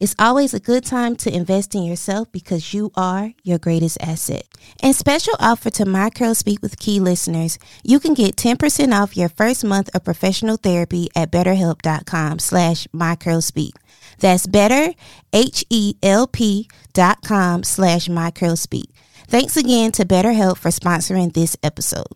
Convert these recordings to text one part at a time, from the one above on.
it's always a good time to invest in yourself because you are your greatest asset. And special offer to My Curl Speak with Key listeners, you can get 10% off your first month of professional therapy at betterhelp.com slash mycurlspeak. That's better, H-E-L-P dot com slash mycurlspeak. Thanks again to BetterHelp for sponsoring this episode.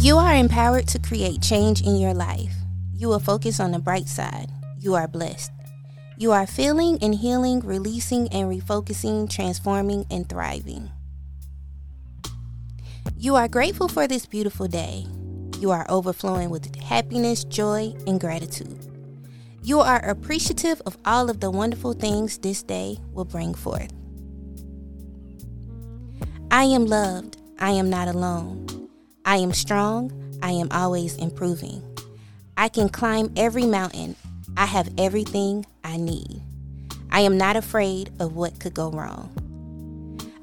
You are empowered to create change in your life. You will focus on the bright side. You are blessed. You are feeling and healing, releasing and refocusing, transforming and thriving. You are grateful for this beautiful day. You are overflowing with happiness, joy, and gratitude. You are appreciative of all of the wonderful things this day will bring forth. I am loved. I am not alone. I am strong. I am always improving. I can climb every mountain. I have everything I need. I am not afraid of what could go wrong.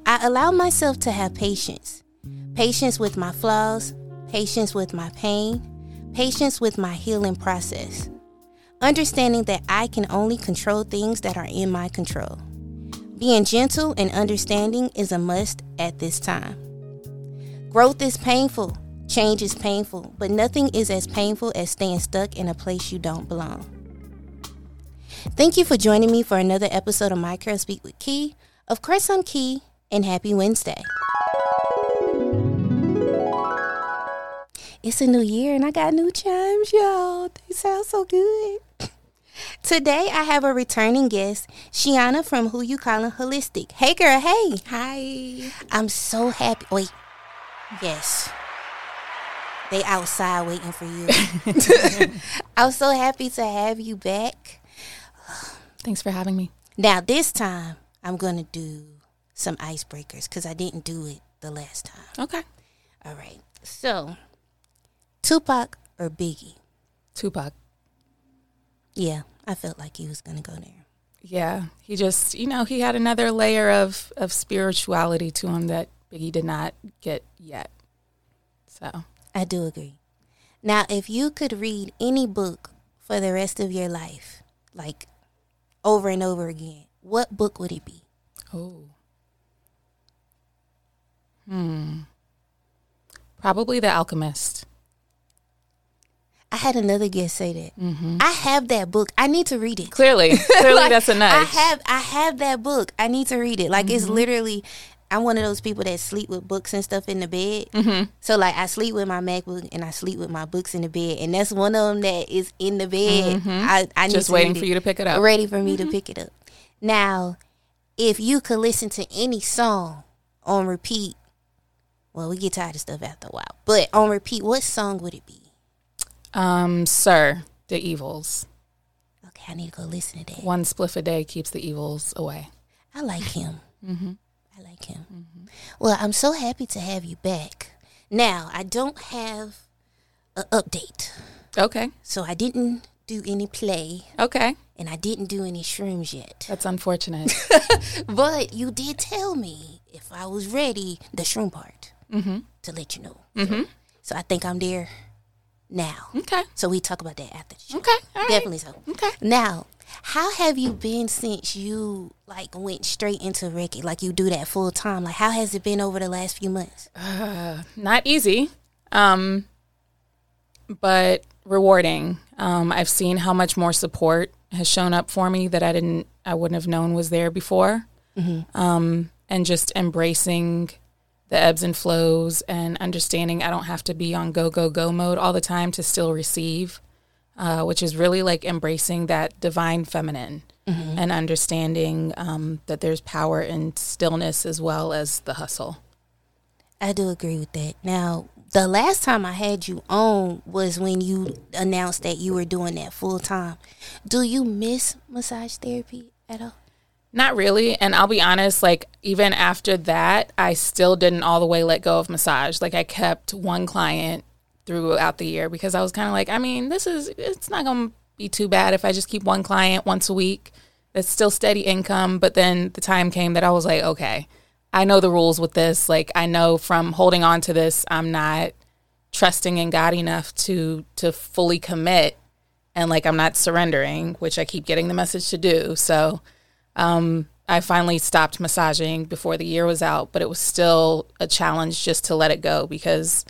I allow myself to have patience patience with my flaws, patience with my pain, patience with my healing process. Understanding that I can only control things that are in my control. Being gentle and understanding is a must at this time. Growth is painful, change is painful, but nothing is as painful as staying stuck in a place you don't belong. Thank you for joining me for another episode of My Curl Speak with Key. Of course, I'm Key, and happy Wednesday. It's a new year, and I got new chimes, y'all. They sound so good. Today, I have a returning guest, Sheanah from Who You Callin' Holistic. Hey, girl, hey. Hi. I'm so happy. Wait. Yes. They outside waiting for you. I'm so happy to have you back. Thanks for having me. Now, this time, I'm going to do some icebreakers because I didn't do it the last time. Okay. All right. So, Tupac or Biggie? Tupac. Yeah, I felt like he was going to go there. Yeah, he just, you know, he had another layer of, of spirituality to him that Biggie did not get yet. So I do agree. Now, if you could read any book for the rest of your life, like over and over again, what book would it be? Oh. Hmm. Probably The Alchemist. I had another guest say that. Mm-hmm. I have that book. I need to read it. Clearly, clearly like, that's a nudge. I have, I have that book. I need to read it. Like mm-hmm. it's literally. I'm one of those people that sleep with books and stuff in the bed. Mm-hmm. So like I sleep with my MacBook and I sleep with my books in the bed, and that's one of them that is in the bed. Mm-hmm. I, I just waiting for you to pick it up. Ready for me to pick it up. Now, if you could listen to any song on repeat, well, we get tired of stuff after a while, but on repeat, what song would it be? Um, Sir, The Evils. Okay, I need to go listen to that. One spliff a day keeps the evils away. I like him. Mm-hmm. Mm-hmm. Well, I'm so happy to have you back. Now, I don't have an update. Okay. So I didn't do any play. Okay. And I didn't do any shrooms yet. That's unfortunate. but you did tell me if I was ready, the shroom part, mm-hmm. to let you know. Mm-hmm. So, so I think I'm there now. Okay. So we talk about that after the show. Okay. Definitely so. Okay. Now, How have you been since you like went straight into Reiki? Like you do that full time. Like how has it been over the last few months? Uh, not easy, um, but rewarding. Um, I've seen how much more support has shown up for me that I didn't, I wouldn't have known was there before, mm-hmm. um, and just embracing the ebbs and flows and understanding I don't have to be on go go go mode all the time to still receive uh, which is really like embracing that divine feminine mm-hmm. and understanding um, that there's power in stillness as well as the hustle. I do agree with that. Now, the last time I had you on was when you announced that you were doing that full time. Do you miss massage therapy at all? Not really. And I'll be honest, like, even after that, I still didn't all the way let go of massage. Like, I kept one client throughout the year because I was kind of like, I mean, this is it's not going to be too bad if I just keep one client once a week. That's still steady income, but then the time came that I was like, okay, I know the rules with this. Like I know from holding on to this, I'm not trusting in God enough to to fully commit and like I'm not surrendering, which I keep getting the message to do. So um I finally stopped massaging before the year was out, but it was still a challenge just to let it go because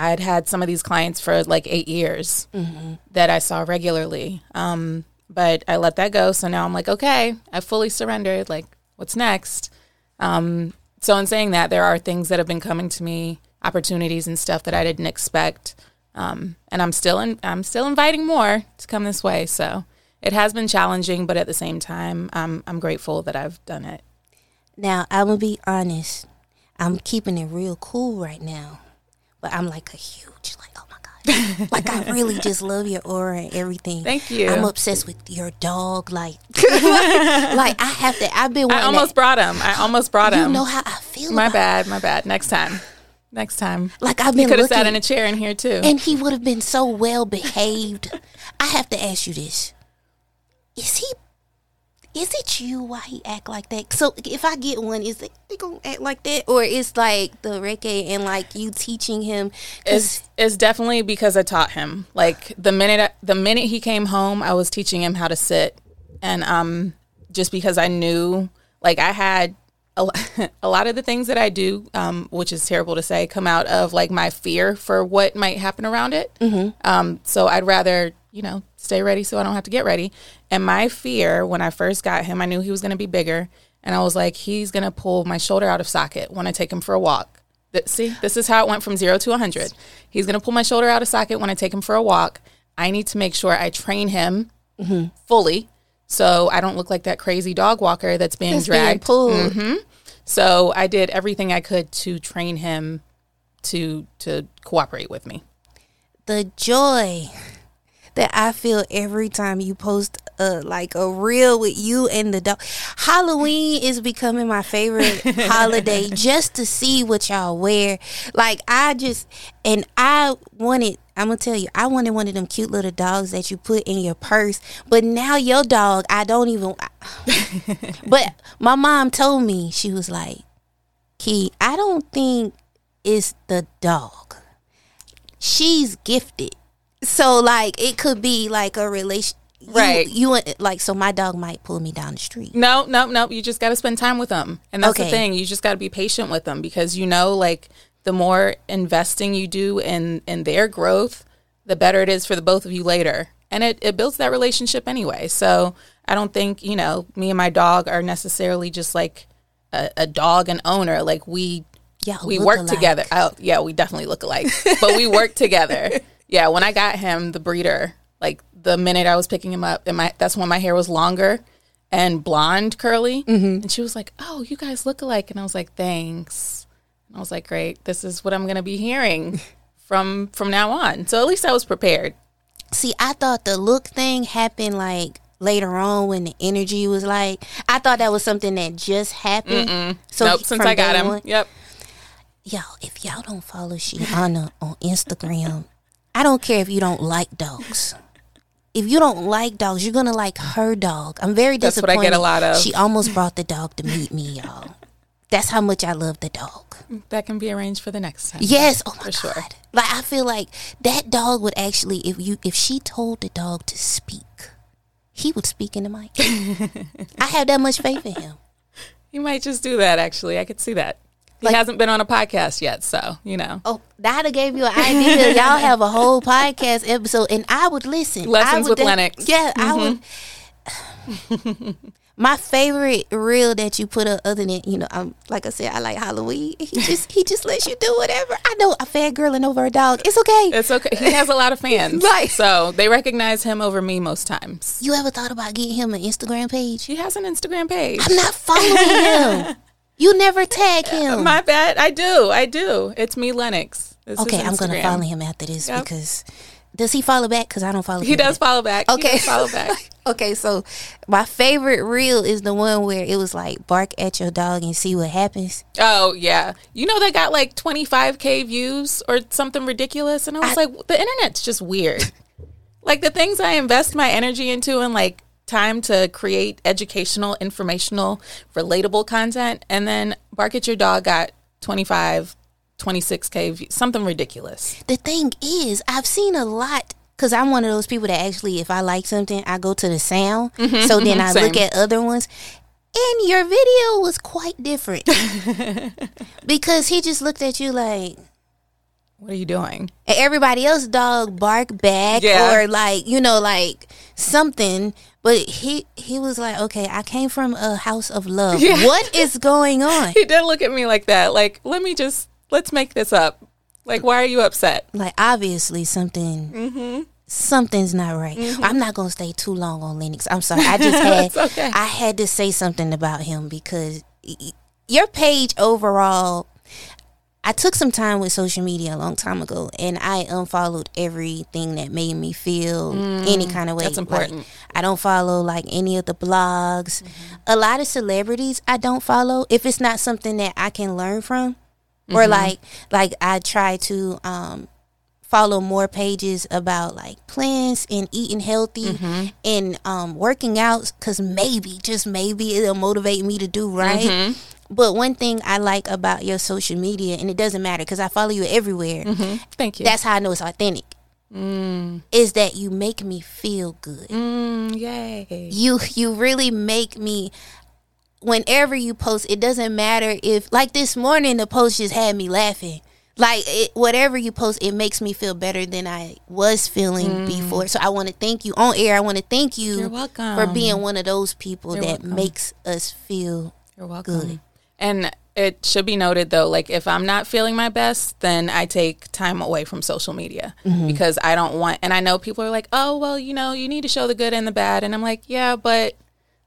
I had had some of these clients for like eight years mm-hmm. that I saw regularly. Um, but I let that go. So now I'm like, okay, I fully surrendered. Like, what's next? Um, so in saying that, there are things that have been coming to me, opportunities and stuff that I didn't expect. Um, and I'm still in, I'm still inviting more to come this way. So it has been challenging, but at the same time, I'm I'm grateful that I've done it. Now I'm gonna be honest. I'm keeping it real cool right now but I'm like a huge like oh my god, like I really just love your aura and everything. Thank you. I'm obsessed with your dog. Like, like I have to. I've been. I almost that, brought him. I almost brought him. You know how I feel. My bad. My bad. Next time. Next time. Like I've been. could have sat in a chair in here too, and he would have been so well behaved. I have to ask you this: Is he is it you why he act like that? So if I get one, is it they gonna act like that, or it's like the Reiki and like you teaching him? It's it's definitely because I taught him. Like the minute I, the minute he came home, I was teaching him how to sit, and um, just because I knew, like I had a, a lot of the things that I do, um, which is terrible to say, come out of like my fear for what might happen around it. Mm-hmm. Um, so I'd rather you know, stay ready so I don't have to get ready. And my fear when I first got him, I knew he was going to be bigger. And I was like, he's going to pull my shoulder out of socket when I take him for a walk. see, this is how it went from zero to 100. He's going to pull my shoulder out of socket when I take him for a walk. I need to make sure I train him mm-hmm. fully so I don't look like that crazy dog walker that's being dragged. Being pulled. Mm-hmm. So I did everything I could to train him to to cooperate with me. The joy that I feel every time you post a like a reel with you and the dog. Halloween is becoming my favorite holiday just to see what y'all wear. Like I just and I wanted I'm gonna tell you, I wanted one of them cute little dogs that you put in your purse. But now your dog, I don't even. but my mom told me she was like, "Key, I don't think it's the dog. She's gifted. So like it could be like a relation. You, right. You like so my dog might pull me down the street. No, no, no. You just got to spend time with them, and that's okay. the thing. You just got to be patient with them because you know, like the more investing you do in in their growth, the better it is for the both of you later, and it it builds that relationship anyway. So I don't think you know me and my dog are necessarily just like a, a dog and owner. Like we yeah, we work alike. together. Oh, yeah, we definitely look alike, but we work together. Yeah, when I got him, the breeder, like the minute I was picking him up, and my that's when my hair was longer and blonde, curly, mm-hmm. and she was like, "Oh, you guys look alike," and I was like, "Thanks." And I was like, "Great, this is what I'm going to be hearing from from now on." So at least I was prepared. See, I thought the look thing happened like later on when the energy was like I thought that was something that just happened. Mm-mm. So nope, since I got him, one, yep. Y'all, if y'all don't follow Sheanah on Instagram, I don't care if you don't like dogs. If you don't like dogs, you're gonna like her dog. I'm very That's disappointed. what I get a lot of. She almost brought the dog to meet me, y'all. That's how much I love the dog. That can be arranged for the next time. Yes, oh my for god. Sure. Like I feel like that dog would actually, if you, if she told the dog to speak, he would speak in the mic. I have that much faith in him. He might just do that. Actually, I could see that. He hasn't been on a podcast yet, so you know. Oh, that gave you an idea. Y'all have a whole podcast episode, and I would listen. I Lessons would with Lennox. Yeah, I would. My favorite reel that you put up, other than you know, um, like I said, I like Halloween. He just he just lets you do whatever. I know a fangirling over a dog. It's okay. It's okay. He has a lot of fans, Right. So they recognize him over me most times. you ever thought about getting him an Instagram page? He has an Instagram page. I'm not following him. You never tag him. My bad. I do. I do. It's me, Lennox. It's his okay, I'm gonna follow him after this Yep. because does he follow back? Because I don't follow. He does back. follow back. He Okay. follow back. Okay, so my favorite reel is the one where it was like bark at your dog and see what happens. Oh yeah, you know they got like 25k views or something ridiculous, and I was like, the internet's just weird. like the things I invest my energy into and like time to create educational, informational, relatable content, and then bark at your dog got 25, 26k something ridiculous. The thing is, I've seen a lot because I'm one of those people that actually, if I like something, I go to the sound. Mm-hmm. so then I look at other ones. And your video was quite different because he just looked at you like, What are you doing? and everybody else dog bark back Yeah. or like you know like something but he he was like okay i came from a house of love Yeah. what is going on He did look at me like that. Like, let me just let's make this up. Like, why are you upset? like obviously something Mm-hmm. something's not right i'm not gonna stay too long on Lennox i'm sorry i just had okay. i had to say something about him because your page overall I took some time with social media a long time ago, and I unfollowed everything that made me feel any kind of way. Mm, that's Like, important. I don't follow like any of the blogs. A lot of celebrities I don't follow if it's not something that I can learn from, or Mm-hmm. like like I try to um, follow more pages about like plants and eating healthy Mm-hmm. and um, working out because maybe just maybe it'll motivate me to do right. Mm-hmm. But one thing I like about your social media, and it doesn't matter because I follow you everywhere. Thank you. That's how I know it's authentic. Is that you make me feel good. Mm, yay. You you really make me. Whenever you post, it doesn't matter if like this morning the post just had me laughing. Like it, whatever you post, it makes me feel better than I was feeling before. So I want to thank you on air. I want to thank you You're welcome. for being one of those people You're that welcome. makes us feel You're welcome. And it should be noted though, like if I'm not feeling my best, then I take time away from social media Mm-hmm. because I don't want. And I know people are like, "Oh, well, you know, you need to show the good and the bad," and I'm like, "Yeah, but."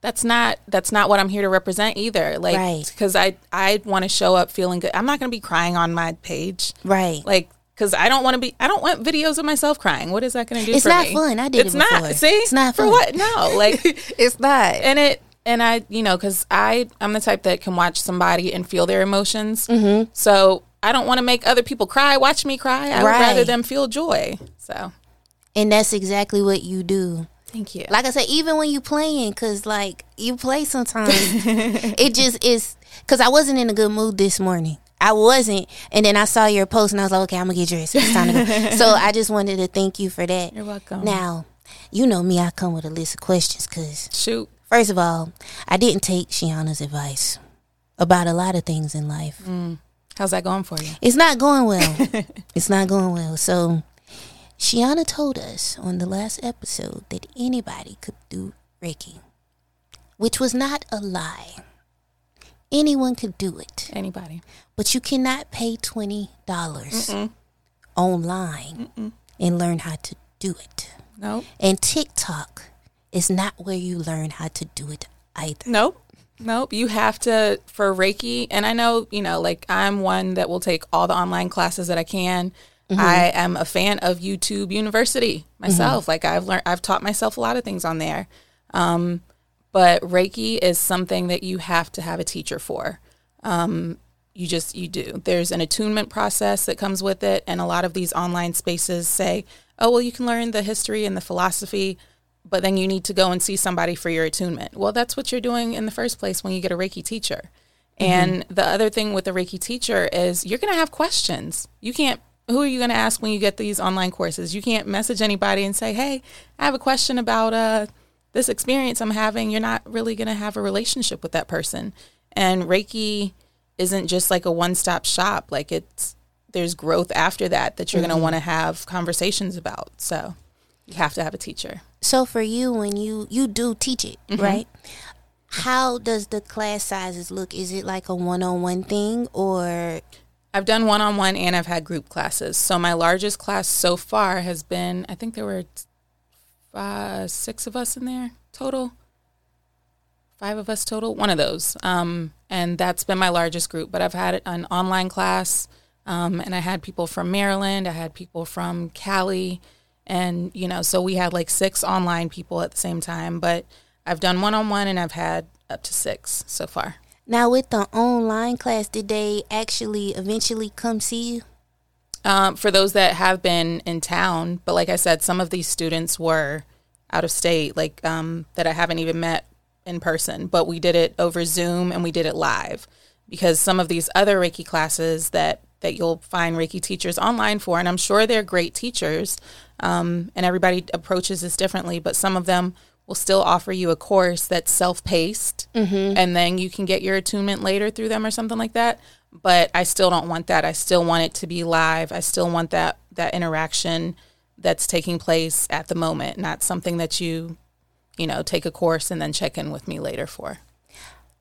That's not that's not what I'm here to represent either. Like, Right. because I I want to show up feeling good. I'm not going to be crying on my page, right. like because I don't want to be. I don't want videos of myself crying. What is that going to do? It's for not me? fun. I did it it's before. not. See, It's not for fun. what? No, like it's not. and it and I you know because I I'm the type that can watch somebody and feel their emotions. Mm-hmm. So I don't want to make other people cry. Watch me cry. I would Right. rather them feel joy. So And that's exactly what you do. thank you. Like I said, even when you playing, cause like you play sometimes, it just is. Cause I wasn't in a good mood this morning. I wasn't, and then I saw your post, and I was like, okay, I'm gonna get dressed. It's time to go. so I just wanted to thank you for that. You're welcome. Now, you know me, I come with a list of questions. Cause Shoot. First of all, I didn't take Shiana's advice about a lot of things in life. Mm. How's that going for you? It's not going well. it's not going well. So, Shiana told us on the last episode that anybody could do Reiki, which was not a lie. Anyone could do it, Anybody? but you cannot pay $20 online and learn how to do it. Nope. And TikTok is not where you learn how to do it either. Nope. Nope. You have to for Reiki, and I know you know, like I'm one that will take all the online classes that I can. I am a fan of YouTube University myself. Like I've learned, I've taught myself a lot of things on there. Um, but Reiki is something that you have to have a teacher for. Um, you just you do. There's an attunement process that comes with it, and a lot of these online spaces say, "Oh, well, you can learn the history and the philosophy." But then you need to go and see somebody for your attunement. Well, that's what you're doing in the first place when you get a Reiki teacher. And the other thing with the Reiki teacher is you're going to have questions. You can't, who are you going to ask when you get these online courses? You can't message anybody and say, hey, I have a question about, uh, this experience I'm having, you're not really going to have a relationship with that person. And Reiki isn't just like a one stop shop. Like it's, there's growth after that that you're mm-hmm. going to want to have conversations about. So you have to have a teacher. So for you, when you, you do teach it, mm-hmm. right? How does the class sizes look? Is it like a one on one thing or? I've done one on one and I've had group classes. So my largest class so far has been, I think there were uh, six of us in there total. Five of us total, one of those. Um, and that's been my largest group. But I've had an online class, um, and I had people from Maryland, I had people from Cali, and you know, so we had like six online people at the same time. But I've done one on one, and I've had up to six so far. Now, with the online class, did they actually eventually come see you? Um, for those that have been in town, but like I said, some of these students were out of state, like um, that I haven't even met in person. But we did it over Zoom and we did it live because some of these other Reiki classes that that you'll find Reiki teachers online for, and I'm sure they're great teachers, um, and everybody approaches this differently. But some of them will still offer you a course that's self-paced, mm-hmm. and then you can get your attunement later through them or something like that but I still don't want that. I still want it to be live. I still want that that interaction that's taking place at the moment, not something that you, you know, take a course and then check in with me later for.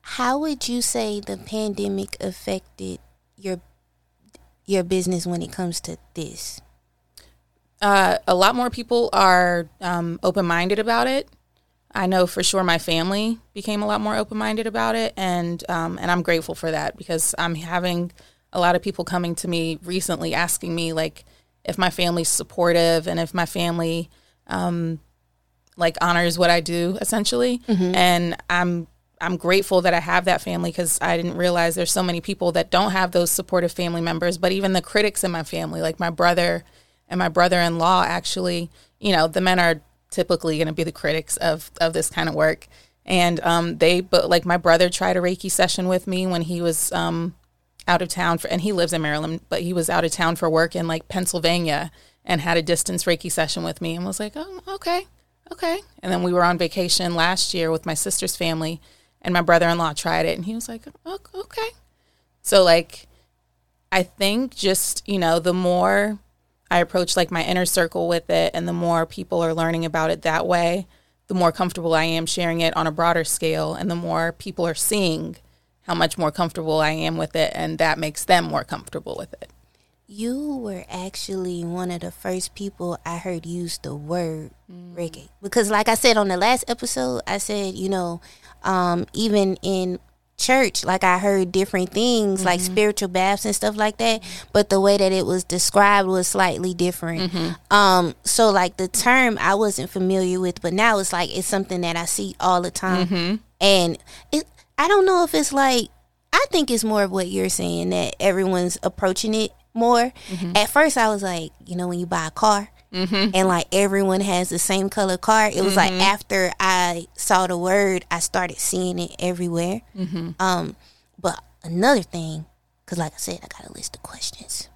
How would you say the pandemic affected your your business when it comes to this? Uh, a lot more people are um, open minded about it. I know for sure my family became a lot more open minded about it, and um, and I'm grateful for that because I'm having a lot of people coming to me recently asking me like if my family's supportive and if my family um, like honors what I do essentially, mm-hmm. and I'm I'm grateful that I have that family because I didn't realize there's so many people that don't have those supportive family members, but even the critics in my family, like my brother and my brother-in-law, actually, you know, the men are typically going to be the critics of of this kind of work. And um, they, but like my brother tried a Reiki session with me when he was um, out of town for, and he lives in Maryland, but he was out of town for work in like Pennsylvania and had a distance Reiki session with me and was like, oh, okay, okay. And then we were on vacation last year with my sister's family, and my brother in law tried it, and he was like, oh, okay. So like, I think just you know the more I approach like my inner circle with it, and the more people are learning about it that way, the more comfortable I am sharing it on a broader scale, and the more people are seeing how much more comfortable I am with it, and that makes them more comfortable with it. You were actually one of the first people I heard use the word mm. Reiki because, like I said on the last episode, I said you know, um, even in church like i heard different things mm-hmm. like spiritual baths and stuff like that but the way that it was described was slightly different mm-hmm. um so like the term i wasn't familiar with but now it's like it's something that i see all the time mm-hmm. and it i don't know if it's like i think it's more of what you're saying that everyone's approaching it more mm-hmm. at first i was like you know when you buy a car Mm-hmm. and like everyone has the same color car. It was mm-hmm. like after I saw the word, I started seeing it everywhere. Mm-hmm. Um, but another thing, because like I said, I got a list of questions.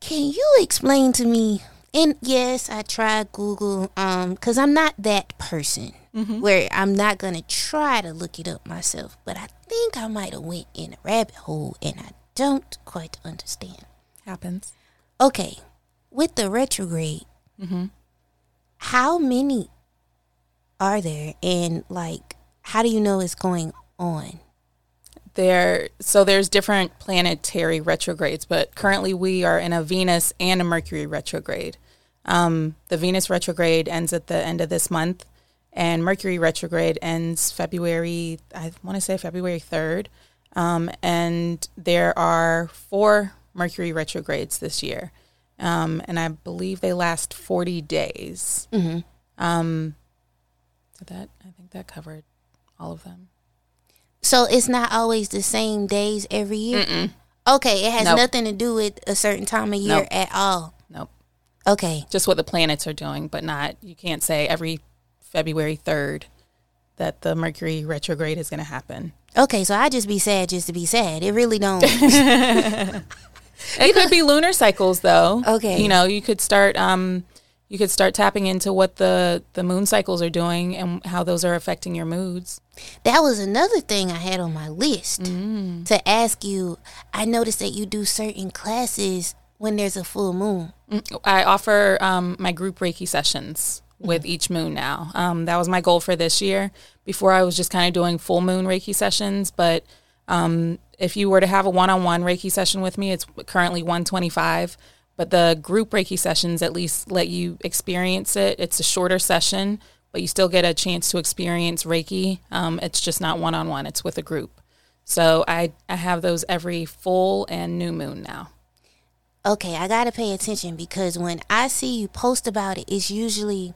Can you explain to me? And yes, I tried Google, um, because I'm not that person mm-hmm. where I'm not gonna try to look it up myself. But I think I might have went in a rabbit hole, and I don't quite understand. Happens. Okay, with the retrograde, mm-hmm. how many are there, and like, how do you know it's going on? There, so there's different planetary retrogrades, but currently we are in a Venus and a Mercury retrograde. Um, the Venus retrograde ends at the end of this month, and Mercury retrograde ends February. I want to say February third. Um, and there are four Mercury retrogrades this year um, and I believe they last 40 days. Mm-hmm. Um, so that I think that covered all of them. So it's not always the same days every year. Mm-mm. Okay, it has nope. nothing to do with a certain time of year nope. at all. Nope. Okay. Just what the planets are doing, but not. You can't say every February third that the Mercury retrograde is going to happen. Okay, so I just be sad just to be sad. It really don't. It could be lunar cycles though. Okay. You know, you could start um you could start tapping into what the the moon cycles are doing and how those are affecting your moods. That was another thing I had on my list Mm. to ask you. I noticed that you do certain classes when there's a full moon. I offer um, my group Reiki sessions with each moon now. Um, that was my goal for this year. Before I was just kind of doing full moon Reiki sessions, but um, if you were to have a one-on-one Reiki session with me, it's currently 125. But the group Reiki sessions at least let you experience it. It's a shorter session, but you still get a chance to experience Reiki. Um, it's just not one-on-one; it's with a group. So I I have those every full and new moon now. Okay, I gotta pay attention because when I see you post about it, it's usually,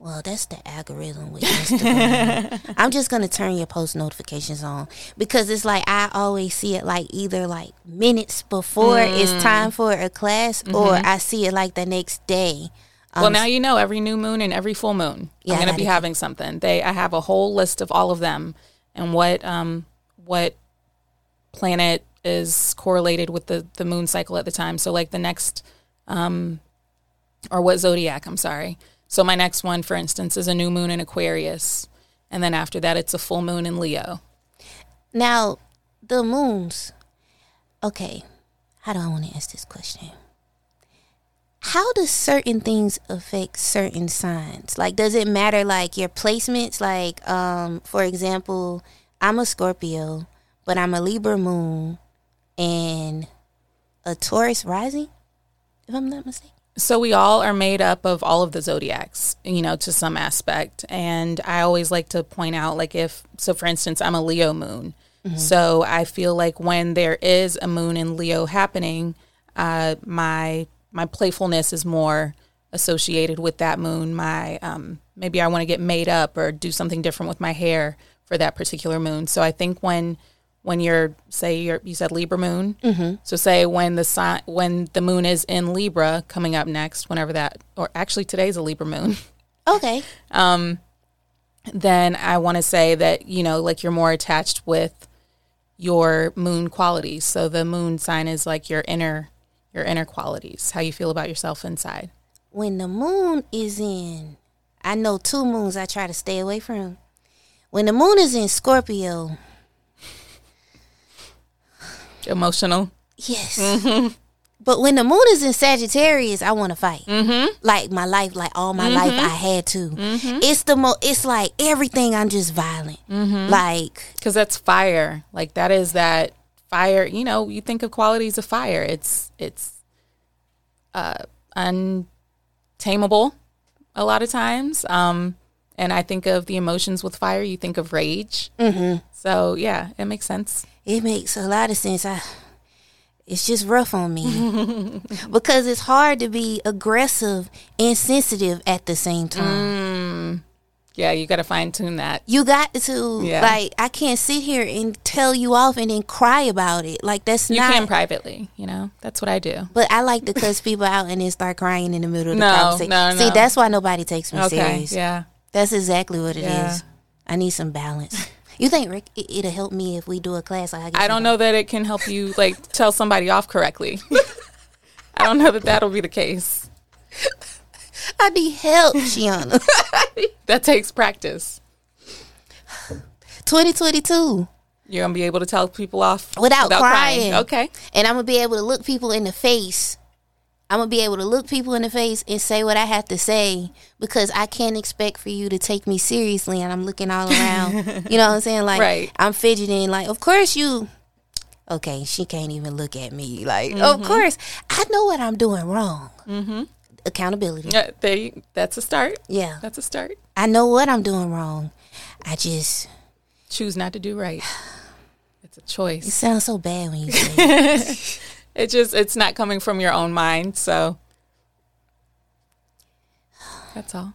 well, that's the algorithm with Instagram. I'm just gonna turn your post notifications on because it's like I always see it like either like minutes before it's Mm. time for a class, or Mm-hmm. I see it like the next day. Well, now you know every new moon and every full moon. Um, Yeah, I'm going to be keep- having something. They, I have a whole list of all of them and what, um, what planet is correlated with the the moon cycle at the time. So, like the next, um, or what zodiac? I'm sorry. So my next one, for instance, is a new moon in Aquarius, and then after that, it's a full moon in Leo. Now, the moons. Okay, how do I want to ask this question? How does certain things affect certain signs? Like, does it matter like your placements? Like, um, for example, I'm a Scorpio, but I'm a Libra moon and a Taurus rising, if I'm not mistaken. So we all are made up of all of the zodiacs, you know, to some aspect. And I always like to point out, like, if, so for instance, I'm a Leo moon. So I feel like when there is a moon in Leo happening, uh, my my playfulness is more associated with that moon. My um, maybe I want to get made up or do something different with my hair for that particular moon. So I think when when you're say you're, you said Libra moon, mm-hmm. so say when the sign when the moon is in Libra coming up next, whenever that or actually today's a Libra moon. Okay. um, then I want to say that, you know, like you're more attached with your moon qualities. So the moon sign is like your inner your inner qualities, how you feel about yourself inside. When the moon is in, I know two moons I try to stay away from. When the moon is in Scorpio, Emotional. Yes. But when the moon is in Sagittarius, I want to fight. Mm-hmm. Like my life, like all my life, I had to. It's the mo. It's like everything. I'm just violent. Like Because that's fire. Like that is that fire. You know, you think of qualities of fire. It's it's uh, untamable a lot of times. Um, and I think of the emotions with fire. You think of rage. Mm-hmm. So yeah, it makes sense. It makes a lot of sense. I. It's just rough on me because it's hard to be aggressive and sensitive at the same mm. time. Yeah, you got to fine tune that. You got to Yeah. like. I can't sit here and tell you off and then cry about it. Like that's You not. can privately. You know, that's what I do. But I like to cuss people out and then start crying in the middle of the No, conversation. no, no. See, that's why nobody takes me Okay. serious. Yeah. That's exactly what it is. Yeah. I need some balance. You think Reiki, it, it'll help me if we do a class? Like I, I don't know that it can help you like tell somebody off correctly. I don't know that that'll be the case. I need help, Sheanah. That takes practice. 2022, You're gonna be able to tell people off Without crying. Okay. and I'm gonna be able to look people in the face. I'm gonna be able to look people in the face and say what I have to say because I can't expect for you to take me seriously and I'm looking all around. you know what I'm saying? Like Right. I'm fidgeting. Like, of course you. Okay, she can't even look at me. Like, Mm-hmm. of course I know what I'm doing wrong. Mm-hmm. Accountability. Yeah, there you, that's a start. Yeah, That's a start. I know what I'm doing wrong. I just Choose not to do right. It's a choice. it sounds so bad when you say it. It just it's not coming from your own mind, so that's all.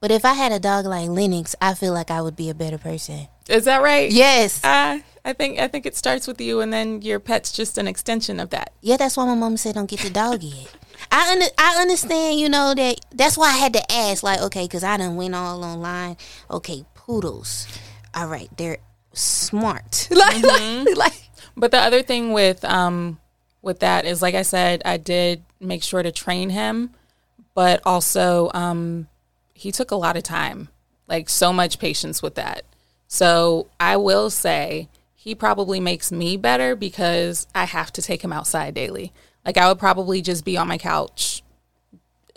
But if I had a dog like Lennox, I feel like I would be a better person. Is that right? Yes. Uh, I think I think it starts with you, and then your pet's just an extension of that. Yeah, that's why my mom said don't get the dog yet. I under, I understand, you know that. That's why I had to ask, like, okay, because I done went all online. Okay, poodles. All right, they're smart. like, like, like, But the other thing with um with that is, like I said, I did make sure to train him, but also um, he took a lot of time, like so much patience with that. So I will say he probably makes me better because I have to take him outside daily. Like I would probably just be on my couch,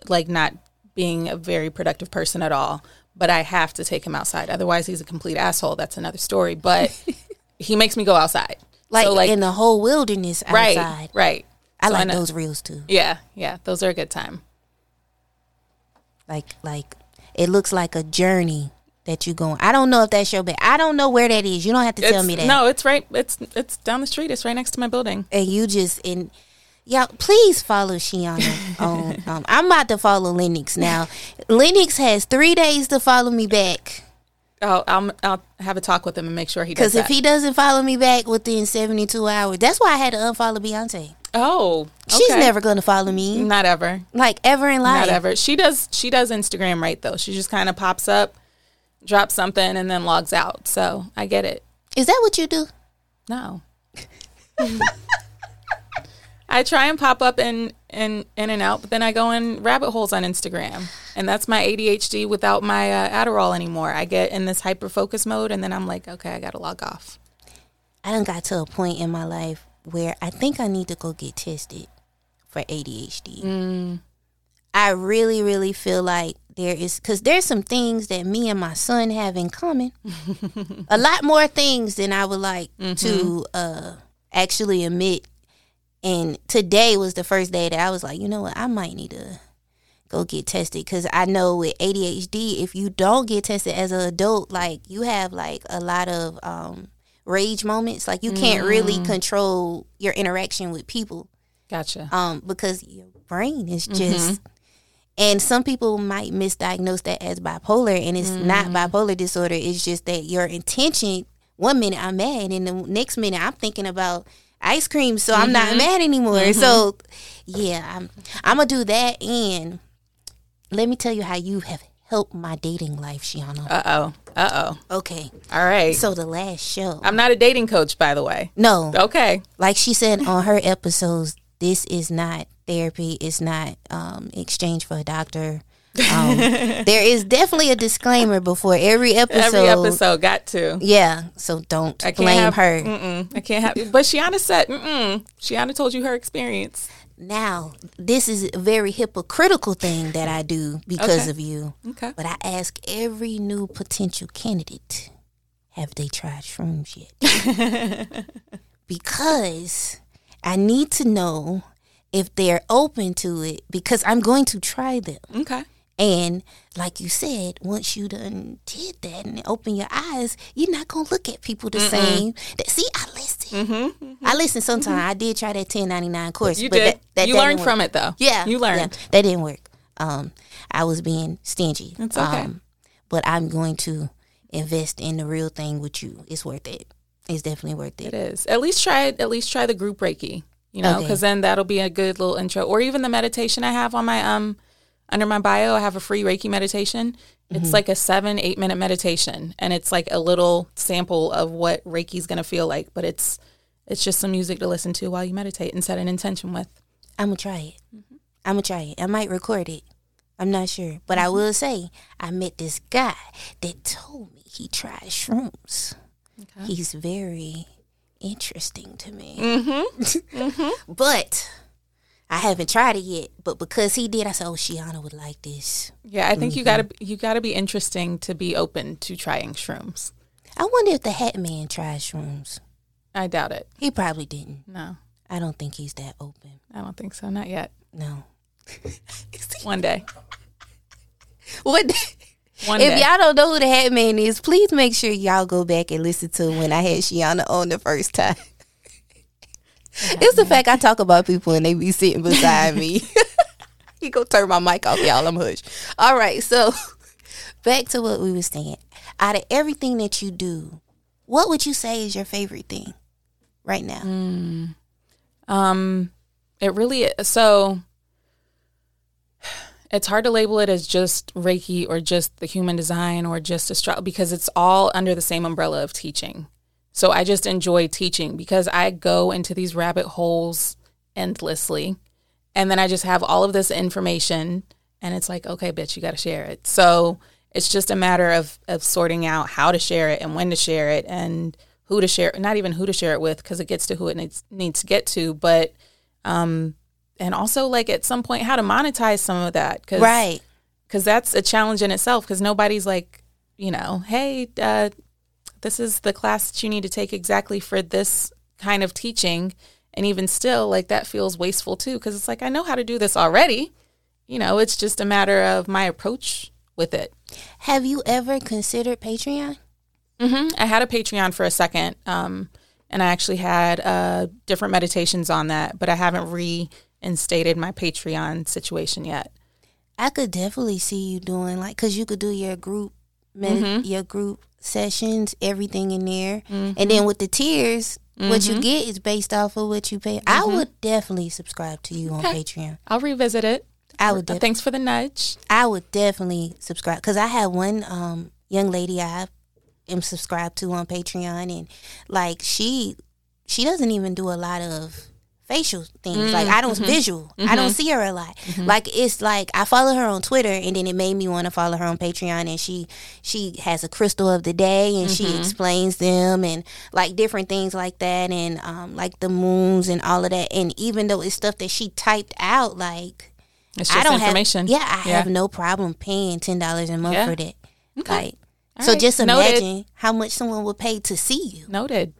like not being a very productive person at all. But I have to take him outside. Otherwise, he's a complete asshole. That's another story. But he makes me go outside. Like, So, like in the whole wilderness right, outside. right. I So like know- those reels too. Yeah, yeah. Those are a good time. Like like it looks like a journey that you're going. I don't know if that's your bed. I don't know where that is. You don't have to tell me that. No, it's right. It's it's down the street. It's right next to my building. And you just in y'all please follow Sheanah on um, I'm about to follow Lennox now. Lennox has three days to follow me back. I'll I'll, I'll have a talk with him and make sure he does Because if that. he doesn't follow me back within 72 hours, that's why I had to unfollow Beyonce. oh, She's never going to follow me, not ever. like ever in life. Not ever. She does. She does Instagram right though. She just kind of pops up, drops something, and then logs out. So I get it. Is that what you do? No. I try and pop up in, in in and out, but then I go in rabbit holes on Instagram, and that's my ADHD without my uh, Adderall anymore. I get in this hyper focus mode, and then I'm like, okay, I gotta log off. I done got to a point in my life where I think I need to go get tested for ADHD. I really, really feel like there is because there's some things that me and my son have in common. a lot more things than I would like to uh, actually admit. And today was the first day that I was like, you know what, I might need to go get tested because I know with ADHD, if you don't get tested as an adult, like you have like a lot of um, rage moments. Like you can't really control your interaction with people Gotcha. um, because your brain is just. And some people might misdiagnose that as bipolar, and it's not bipolar disorder. It's just that your intention. One minute I'm mad, and the next minute I'm thinking about ice cream, so I'm not mad anymore. So, yeah, I'm I'm gonna do that. And let me tell you how you have helped my dating life, Sheanah. Uh oh. Uh oh. Okay, All right. so the last show, I'm not a dating coach, by the way. no, Okay. like she said on her episodes, this is not therapy. It's not um, exchange for a doctor. Um, there is definitely a disclaimer before every episode. Every episode got to. Yeah, so don't I blame have, her. I can't have. But Sheanah said, mm-mm. Sheanah told you her experience. Now, this is a very hypocritical thing that I do because Okay. of you. Okay. But I ask every new potential candidate, have they tried shrooms yet? because I need to know if they're open to it because I'm going to try them. Okay. And like you said, once you done did that and open your eyes, you're not gonna look at people the same. That see, I listen. I listen. Sometimes I did try that 1099 course. Mm-hmm. You but did. That, that you that learned from it, though. Yeah, You learned. yeah, that didn't work. Um, I was being stingy. It's okay. Um, but I'm going to invest in the real thing with you. It's worth it. It's definitely worth It it. is. At least try it. At least try the group Reiki. You know, Okay. because then that'll be a good little intro. Or even the meditation I have on my um under my bio. I have a free Reiki meditation. It's mm-hmm. like a seven eight minute meditation, and it's like a little sample of what Reiki's gonna feel like. But it's it's just some music to listen to while you meditate and set an intention with. I'm gonna try it. Mm-hmm. I'm gonna try it. I might record it. I'm not sure, but I mm-hmm. will say I met this guy that told me he tried shrooms. He's very interesting to me. but I haven't tried it yet. But because he did, I said, "Oh, Sheanah would like this." Yeah, I think you gotta mm-hmm. you gotta be interesting to be open to trying shrooms. I wonder if the Hat Man tried shrooms. I doubt it. He probably didn't. No, I don't think he's that open. I don't think so. Not yet. No. One day. What? One if day. y'all don't know who the Hat Man is, please make sure y'all go back and listen to when I had Sheanah on the first time. It's the fact I talk about people and they be sitting beside me. you go turn my mic off, y'all. I'm hush. All right, so back to what we were saying. Out of everything that you do, what would you say is your favorite thing right now? Um, it really so. It's hard to label it as just Reiki or just the human design or just astro because it's all under the same umbrella of teaching. So I just enjoy teaching because I go into these rabbit holes endlessly, and then I just have all of this information and it's like, okay, bitch, you got to share it. So it's just a matter of of sorting out how to share it and when to share it and who to share. Not even who to share it with because it gets to who it needs needs to get to, but um, and also like at some point how to monetize some of that. Cause, Right. because that's a challenge in itself because nobody's like you know hey uh, this is the class that you need to take exactly for this kind of teaching. And even still like that feels wasteful too because it's like i know how to do this already. You know it's just a matter of my approach with it. Have you ever considered Patreon? hmm i had a patreon for a second um, and i actually had uh, different meditations on that but i haven't reinstated my patreon situation yet. I could definitely see you doing like because you could do your group, med- Mm-hmm. your group sessions, everything in there, and then with the tiers, what Mm-hmm. you get is based off of what you pay. I would definitely subscribe to you on Patreon. i'll revisit it I would. Def- thanks for the nudge I would definitely subscribe because I had one um, young lady I am subscribed to on Patreon, and like she she doesn't even do a lot of facial things. like mm-hmm. I don't mm-hmm. visual. I don't mm-hmm. see her a lot. Like it's like I follow her on Twitter, and then it made me want to follow her on Patreon, and she she has a crystal of the day, and she explains them, and like different things like that, and um, like the moons and all of that. And even though it's stuff that she typed out, like it's just I don't information have. Yeah, I have no problem paying ten dollars a month Yeah. for that. Okay. Like, All so right. just Noted. imagine how much someone would pay to see you. Noted.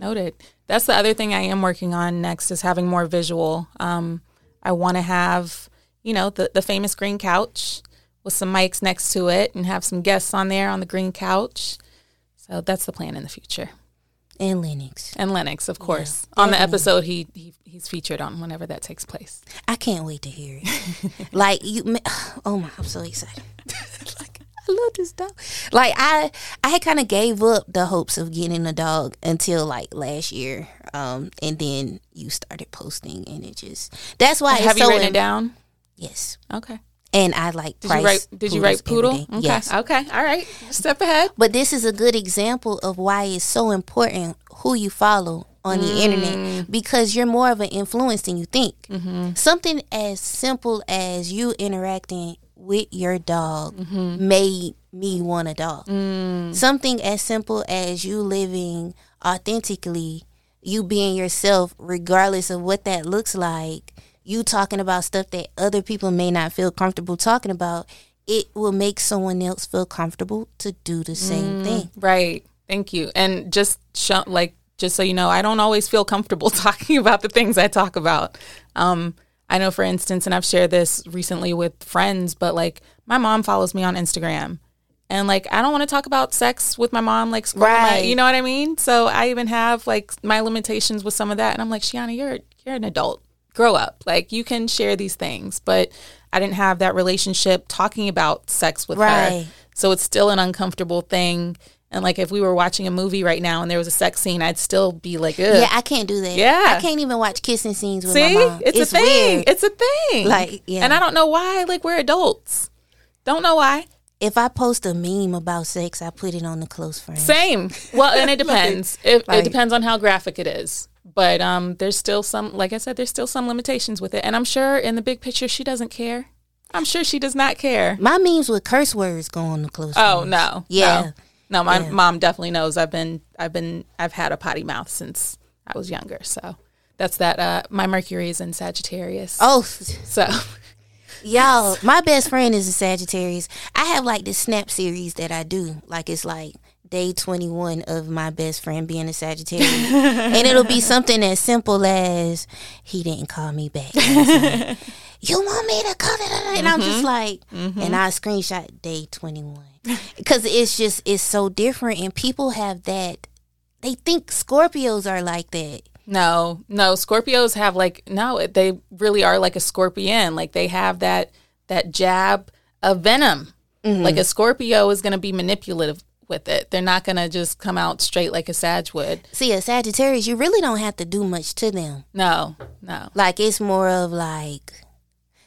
Noted. That's the other thing I am working on next is having more visual. Um, I want to have, you know, the, the famous green couch with some mics next to it and have some guests on there on the green couch. So that's the plan in the future. And Lennox, And Lennox, of course. on the episode he, he he's featured on whenever that takes place. I can't wait to hear it. like you, oh my, I'm so excited. like I love this dog. Like I, I had kind of gave up the hopes of getting a dog until like last year, um, and then you started posting, and it just that's why Have it's you so written it down? Yes, Okay. and I like Did you write did you write poodle? Okay. Yes. Okay. All right. Step ahead. But this is a good example of why it's so important who you follow on the Mm. internet because you're more of an influence than you think. Mm-hmm. Something as simple as you interacting with your dog Mm-hmm. made me want a dog. Mm. Something as simple as you living authentically, you being yourself, regardless of what that looks like, you talking about stuff that other people may not feel comfortable talking about. It will make someone else feel comfortable to do the Mm. same thing. Right. Thank you. And just show, like just so you know, I don't always feel comfortable talking about the things I talk about. Um, I know, for instance, and I've shared this recently with friends, but like my mom follows me on Instagram, and like I don't want to talk about sex with my mom, like scrolling my- Right. you know what I mean. So I even have like my limitations with some of that, and I'm like, Sheanah, you're you're an adult, grow up. Like you can share these things, but I didn't have that relationship talking about sex with her. Right. So it's still an uncomfortable thing. And like if we were watching a movie right now and there was a sex scene, I'd still be like, Ugh. Yeah, I can't do that. Yeah. I can't even watch kissing scenes with See, my mom. it's, a thing. weird. It's a thing. Like, yeah. And I don't know why. Like we're adults. Don't know why. if I post a meme about sex, I put it on the close friends. Same. Well, and it depends. it, like- it depends on how graphic it is. But um, there's still some, like I said, there's still some limitations with it. And I'm sure in the big picture, she doesn't care. I'm sure she does not care. My memes with curse words go on the close Oh friends. no. Yeah. No, No, my Yeah. mom definitely knows I've been I've been I've had a potty mouth since I was younger. So that's that uh my Mercury is in Sagittarius. Oh, So y'all, my best friend is a Sagittarius. I have like this snap series that I do. Like it's like day 21 of my best friend being a Sagittarius. and it'll be something as simple as he didn't call me back. you want me to call it? And I'm just mm-hmm. like, mm-hmm. and I screenshot day 21. Because it's just, it's so different. And people have that, they think Scorpios are like that. no, no, Scorpios have like no, they really are like a scorpion. Like they have that that jab of venom. Mm-hmm. Like a Scorpio is gonna be manipulative with it. They're not gonna just come out straight like a Sag would. See, a Sagittarius, you really don't have to do much to them. No, no. Like it's more of like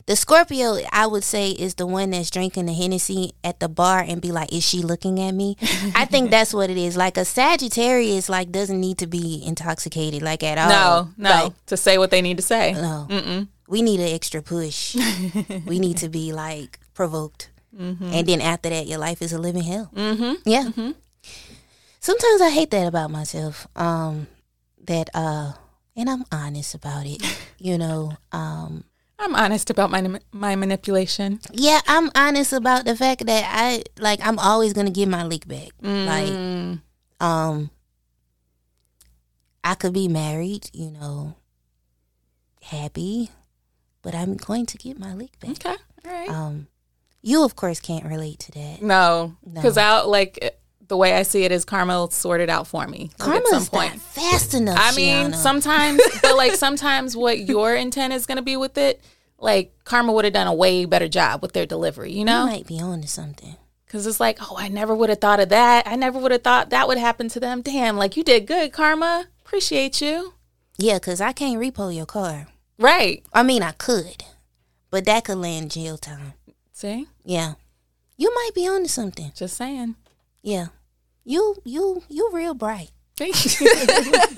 the Scorpio. I would say is the one that's drinking the Hennessy at the bar and be like, "Is she looking at me?" I think that's what it is. Like a Sagittarius, like doesn't need to be intoxicated like at all. No, no. Like, to say what they need to say. no. Mm-mm. we need an extra push. we need to be like provoked. And then after that, your life is a living hell. Mm-hmm. Yeah. Sometimes I hate that about myself. Um, that uh, and I'm honest about it. You know. Um, I'm honest about my my manipulation. yeah, I'm honest about the fact that I like I'm always gonna get my leak back. Like, Mm, um, I could be married, you know, happy, but I'm going to get my leak back. okay, all right. Um, you of course can't relate to that. no, No. because I like the way I see it is karma will sort it out for me like, at some Karma's point. not fast enough. I mean, Sheanah. sometimes, but like sometimes what your intent is going to be with it, like karma would have done a way better job with their delivery, you you know? might be on to something. Because it's like, oh, I never would have thought of that. I never would have thought that would happen to them. Damn, like you did good, karma. Appreciate you. Yeah, cause I can't repo your car. Right. I mean, I could, but that could land jail time. See? Yeah, you might be on to something. Just saying. Yeah, you you you real bright. Thank you.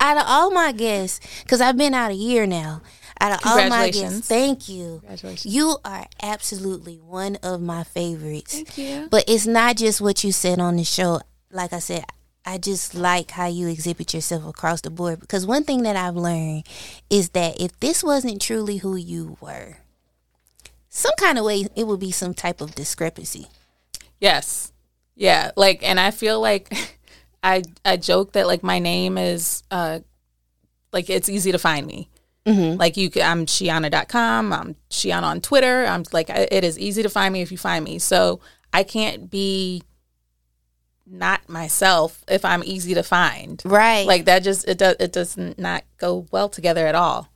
Out of all my guests, cause I've been out a year now. Out of all my guests, thank you. Congratulations. You are absolutely one of my favorites. Thank you. But it's not just what you said on the show. Like I said, I just like how you exhibit yourself across the board. Because one thing that I've learned is that if this wasn't truly who you were, some kind of way it would be some type of discrepancy. Yes. Yeah. Like, and I feel like I I joke that like my name is uh like it's easy to find me. Mm-hmm. Like you, can, I'm Sheanah.com. I'm Sheanah on Twitter. I'm like it is easy to find me if you find me. So I can't be not myself if I'm easy to find. Right. Like that just it does it does not go well together at all.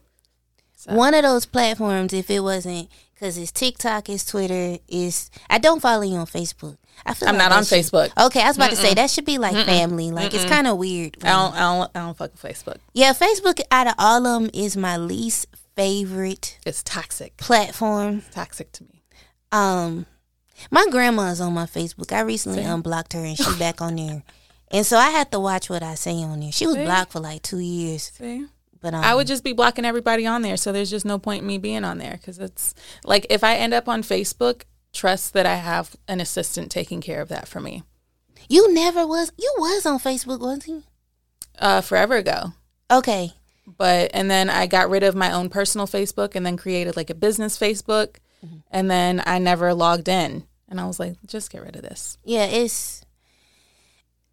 one of those platforms, if it wasn't, because it's TikTok, it's Twitter, it's I don't follow you on Facebook. I feel I'm like not on should- Facebook. Okay, I was about to say that should be like family. Like it's kind of weird. I don't I don't I don't fuck with Facebook. Yeah, Facebook out of all of them is my least favorite It's toxic. platform. Toxic to me. Um, my grandma's on my Facebook. I recently unblocked her and she back on there, and so I had to watch what I say on there. She was See? blocked for like two years, See? But um, I would just be blocking everybody on there, so there's just no point in me being on there because it's like if I end up on Facebook, trust that I have an assistant taking care of that for me. You never was. You was on Facebook, wasn't you? Uh, forever ago, Okay. but and then I got rid of my own personal Facebook and then created like a business Facebook, and then I never logged in, and I was like, just get rid of this. Yeah, it's.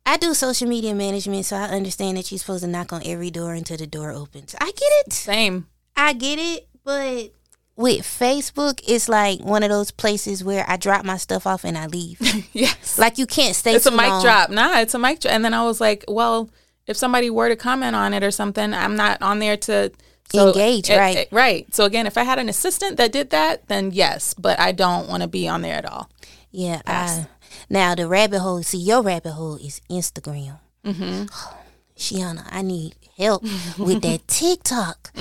I do social media management, so I understand that you're supposed to knock on every door until the door opens. I get it. Same. I get it, but with Facebook, it's like one of those places where I drop my stuff off and I leave. yes. like you can't stay. it's a mic long. drop. Nah, it's a mic drop. And then I was like, well, if somebody were to comment on it or something, I'm not on there to Engage, it- right. it- right. So again, if I had an assistant that did that, then yes, but I don't want to be on there at all. Yeah. I, now the rabbit hole. See, your rabbit hole is Instagram. Mm-hmm. Sheanah, I need help with that TikTok.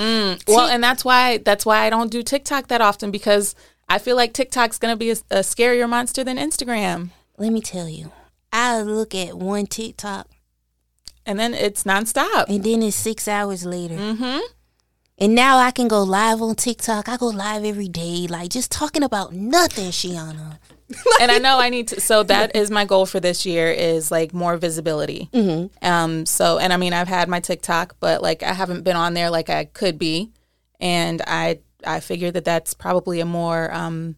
Well, and that's why that's why I don't do TikTok that often because I feel like TikTok's going to be a, a scarier monster than Instagram. Let me tell you, I look at one TikTok And then it's nonstop. and then it's six hours later. Mm-hmm. And now I can go live on TikTok. I go live every day, like just talking about nothing, Sheanah. and I know I need to. So that is my goal for this year is like more visibility. Mm-hmm. Um. So and I mean I've had my TikTok, but like I haven't been on there like I could be, and I I figured that that's probably a more um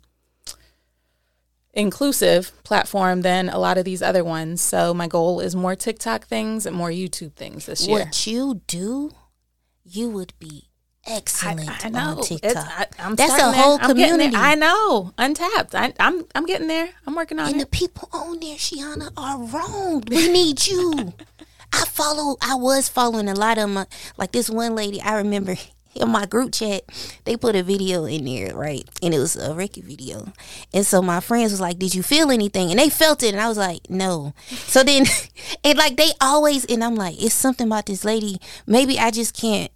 inclusive platform than a lot of these other ones. So my goal is more TikTok things and more YouTube things this year. What you do, you would be excellent I know. on TikTok. I, I'm That's a whole there. community. I know. Untapped. I, I'm I'm getting there. I'm working on it. And the people on there, Sheanah, are wrong. We need you. I follow. I was following a lot of my like this one lady. I remember in my group chat, they put a video in there, right? And it was a Reiki video. And so my friends was like, "Did you feel anything?" And they felt it, and I was like, "No." So then, and like they always, and I'm like, "It's something about this lady. Maybe I just can't.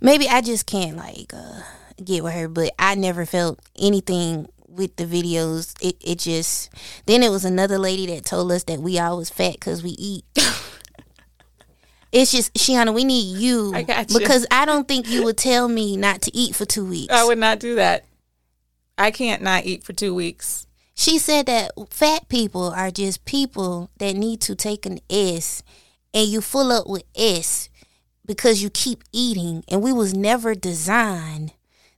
Maybe I just can't like uh, get with her." But I never felt anything with the videos. It it just then it was another lady that told us that we always fat because we eat. It's just Sheanah, we need you, I got you. because I don't think you would tell me not to eat for two weeks. I would not do that. I can't not eat for two weeks. She said that fat people are just people that need to take an S and you full up with S because you keep eating and we was never designed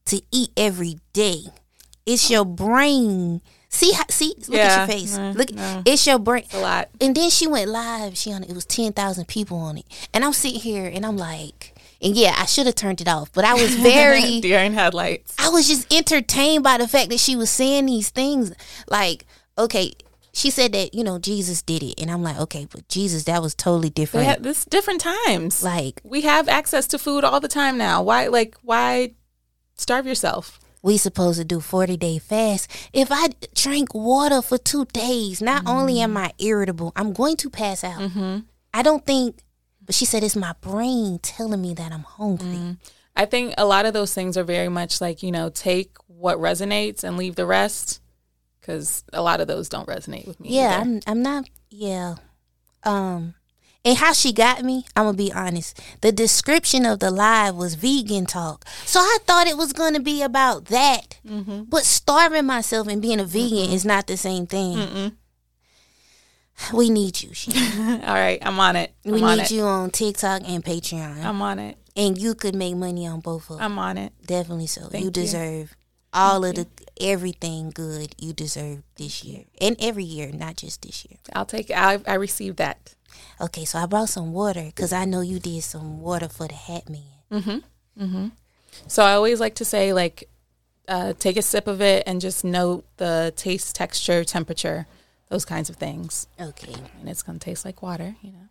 to eat every day. It's your brain. See how, see look Yeah. at your face. Mm, look no. it's your brain. A lot. And then she went live. She on it was ten thousand people on it. And I'm sitting here and I'm like and yeah, I should have turned it off, but I was very Deer in headlights. I was just entertained by the fact that she was saying these things. Like, okay, she said that, you know, Jesus did it. And I'm like, okay, but Jesus, that was totally different. Yeah, this different times. Like, we have access to food all the time now. Why like why starve yourself? we supposed to do 40 day fast. If I drink water for two days, not only am I irritable, I'm going to pass out. Mm-hmm. I don't think, but she said it's my brain telling me that I'm hungry. Mm-hmm. I think a lot of those things are very much like, you know, take what resonates and leave the rest cuz a lot of those don't resonate with me. Yeah, either. I'm I'm not yeah. Um and how she got me, I'm gonna be honest. The description of the live was vegan talk, so I thought it was gonna be about that. Mm-hmm. But starving myself and being a vegan is not the same thing. We need you. She. all right, I'm on it. I'm We on need it. you on TikTok and Patreon, I'm on it. and you could make money on both of them. I'm on it. Definitely so. Thank you you. deserve all of the everything good you deserve this year and every year, not just this year. I'll take it. I, I received that. Okay, so I brought some water because I know you did some water for the Hat Man. Mm-hmm. Mm-hmm. So I always like to say like uh, take a sip of it and just note the taste, texture, temperature, those kinds of things. Okay. And it's to taste like water, you know.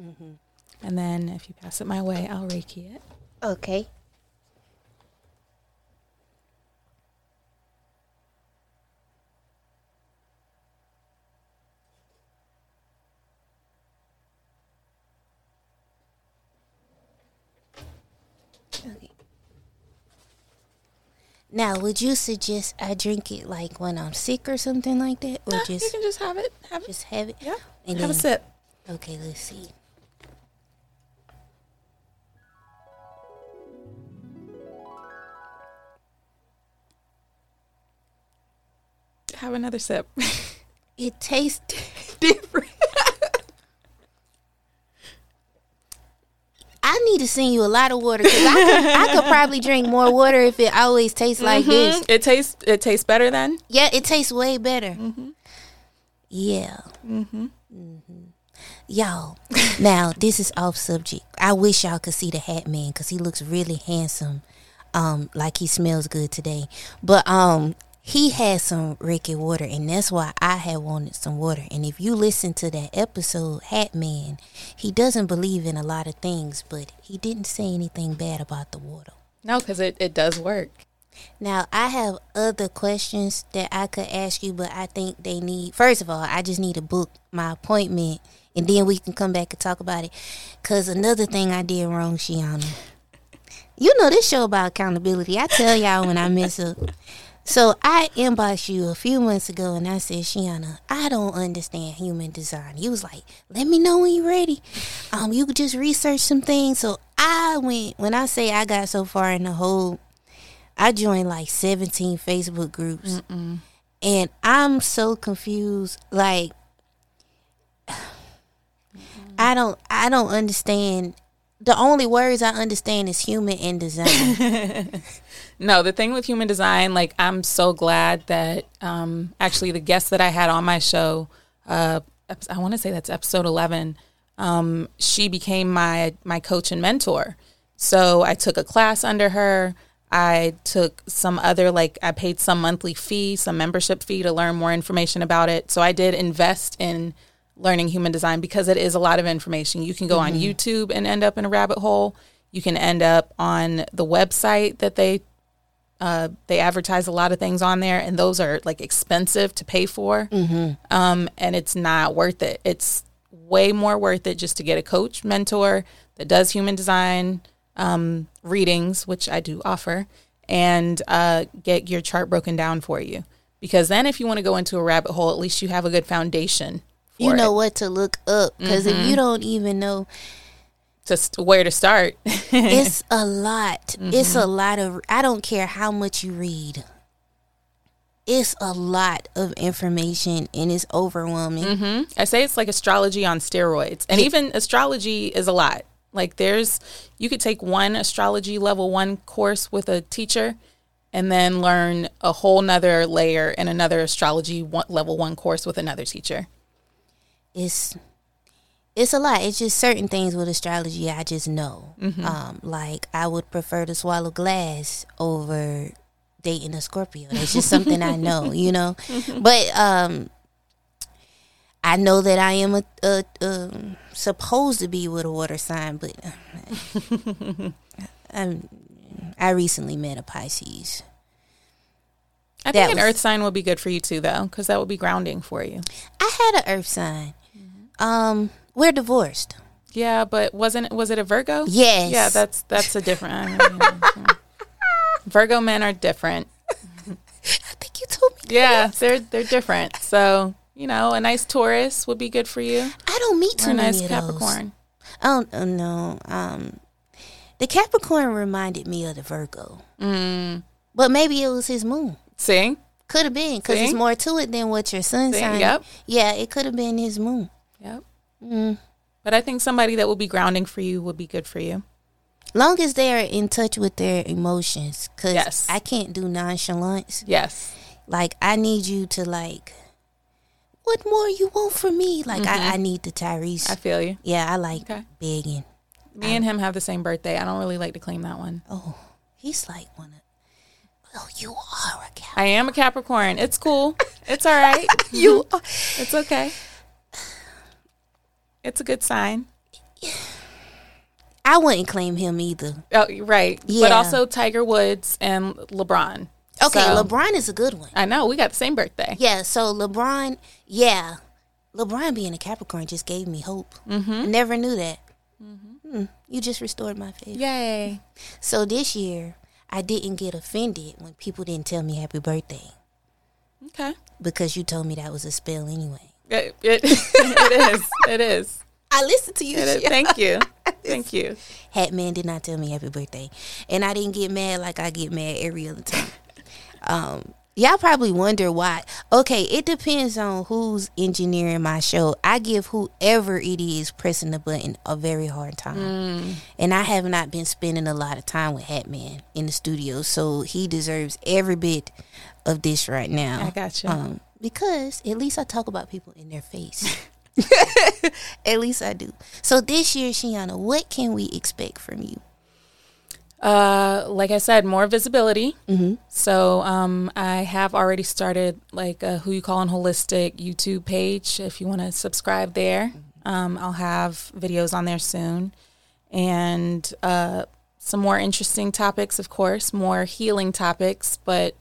Mm-hmm. And then if you pass it my way, I'll Reiki it. Okay. Now, would you suggest I drink it like when I'm sick or something like that, or Nah, you can just have it. Have it. just have it? Yeah. And have a sip. Okay, let's see. Have another sip. It tastes different. I need to send you a lot of water because I could, I could probably drink more water if it always tastes like this. it tastes it tastes better then. Yeah, it tastes way better. Mm-hmm. Yeah. Mm-hmm. Mm-hmm. Y'all, now this is off subject. I wish y'all could see the Hat Man because he looks really handsome. Um, like he smells good today. But um, he had some Reiki water, and that's why I had wanted some water. And if you listen to that episode, Hat Man, he doesn't believe in a lot of things, but he didn't say anything bad about the water. No, because it, it does work. Now, I have other questions that I could ask you, but I think they need, first of all, I just need to book my appointment and then we can come back and talk about it. Because another thing I did wrong, Sheanah. You know, this show about accountability. I tell y'all when I mess up. So I inboxed you a few months ago and I said, Sheanah, I don't understand human design. You was like, let me know when you're ready. Um, you could just research some things. So I went, when I say I got so far in the whole I joined like 17 Facebook groups. And I'm so confused. Like I don't I don't understand. The only words I understand is human and design. No, the thing with human design, like I'm so glad that um, actually the guest that I had on my show, uh, I want to say that's episode eleven. Um, she became my my coach and mentor. So I took a class under her. I took some other like I paid some monthly fee, some membership fee to learn more information about it. So I did invest in learning human design because it is a lot of information. You can go on YouTube and end up in a rabbit hole. You can end up on the website that they uh, they advertise a lot of things on there, and those are like expensive to pay for. Um, and it's not worth it. It's way more worth it just to get a coach, mentor that does human design um, readings, which I do offer, and uh, get your chart broken down for you. Because then, if you want to go into a rabbit hole, at least you have a good foundation you know it. what to look up because if you mm-hmm. don't even know, just where to start. it's a lot. It's a mm-hmm. lot of. I don't care how much you read. It's a lot of information and it's overwhelming. Mm-hmm. I say it's like astrology on steroids. And even astrology is a lot. Like there's you could take one astrology level 1 course with a teacher and then learn a whole nother layer in another astrology one, level 1 course with another teacher. It's it's a lot. It's just certain things with astrology I just know. Um, like I would prefer to swallow glass over dating a Scorpio. It's just something I know, you know. But um, I know that I am a, a, um supposed to be with a water sign, but I'm, I recently met a Pisces. I That think an was- earth sign would be good for you too though cuz that would be grounding for you. I had an Earth sign. Um, we're divorced. Yeah, but wasn't it was it a Virgo? Yes. Yeah, that's that's a different Virgo men are different. I think you told me. Yeah, they're they're different. So, you know, a nice Taurus would be good for you. I don't meet Or too a many nice. Capricorn. Oh, oh no. Um, the Capricorn reminded me of the Virgo, Mm. but maybe it was his moon. See? Could have been because it's more to it than what your sun See? sign. Yep. Yeah, it could have been his moon. Mm. But I think somebody that will be grounding for you will be good for you. Long as they are in touch with their emotions, because Yes. I can't do nonchalance. Yes. Like I need you to like, what more you want from me? Like I, I need the Tyrese. Mm-hmm. I feel you. yeah, I like Okay. begging. Me and him have the same birthday. I don't really like to claim that one. Oh, he's like one of. Oh, you are a Cap. I am a Capricorn. It's cool. It's all right. You are. It's okay. It's a good sign. I wouldn't claim him either. Oh, right. But also Tiger Woods and LeBron. Okay, So- LeBron is a good one. I know we got the same birthday. Yeah, so LeBron, yeah, LeBron being a Capricorn just gave me hope. Mm-hmm. I never knew that. Hmm, you just restored my faith. Yay. So this year, I didn't get offended when people didn't tell me happy birthday Okay. because you told me that was a spell anyway. It, it, it is. It is. I listened to you. Thank you. Thank you. Hat man did not tell me happy birthday, and I didn't get mad like I get mad every other time. um, y'all probably wonder why. Okay, it depends on who's engineering my show. I give whoever it is pressing the button a very hard time, and I have not been spending a lot of time with Hat Man in the studio, so he deserves every bit of this right now. I got you. Um, because at least I talk about people in their face. at least I do. So this year, Sheanah, what can we expect from you? Uh, like I said, more visibility. Mm-hmm. So um, I have already started like a Who You call Calling Holistic YouTube page. If you want to subscribe there, um, I'll have videos on there soon, and uh, some more interesting topics, of course, more healing topics. But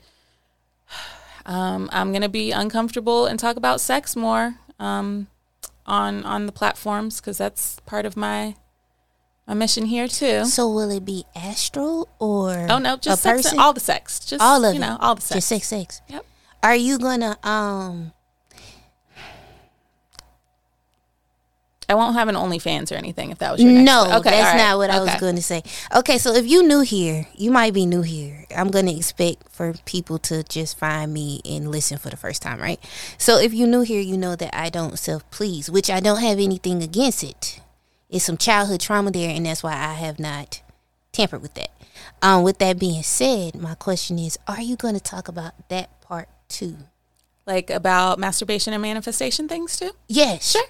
um, I'm gonna be uncomfortable and talk about sex more um, on on the platforms because that's part of my my mission here too. So will it be astral or Oh no, just sex, all the sex, just All of you it. know, all the sex. Just sex, sex. Yep. Are you gonna um? I won't have an OnlyFans or anything if that was your next No, okay, that's right, not what I was going to say. Okay, so if you new here, you might be new here. I'm going to expect for people to just find me and listen for the first time, right? So if you new here, you know that I don't self please, which I don't have anything against it. It's some childhood trauma there, and that's why I have not tampered with that. Um, with that being said, my question is: Are you going to talk about that part too? Like about masturbation and manifestation things too. Yes. Sure.